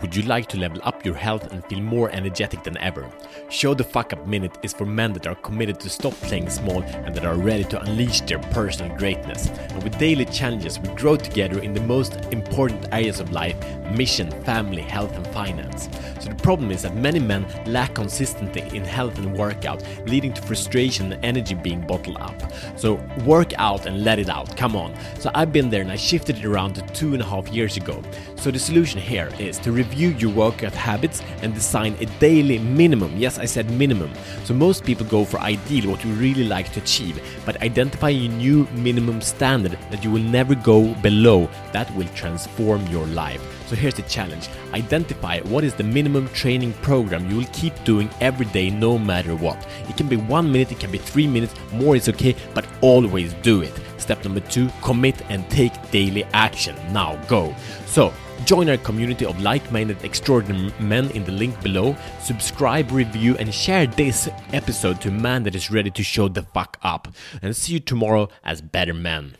Would you like to level up your health and feel more energetic than ever? Show the Fuck Up Minute is for men that are committed to stop playing small and that are ready to unleash their personal greatness. And with daily challenges, we grow together in the most important areas of life mission, family, health, and finance. So the problem is that many men lack consistency in health and workout, leading to frustration and energy being bottled up. So work out and let it out, come on. So I've been there and I shifted it around two and a half years ago. So the solution here is to review your workout habits and design a daily minimum. Yes, I said minimum. So most people go for ideal, what you really like to achieve, but identify a new minimum standard that you will never go below that will transform your life. So here's the challenge identify what is the minimum training program you will keep doing every day, no matter what. It can be one minute, it can be three minutes, more is okay, but always do it. Step number two commit and take daily action. Now go. So, Join our community of like minded extraordinary men in the link below. Subscribe, review, and share this episode to a man that is ready to show the fuck up. And see you tomorrow as better men.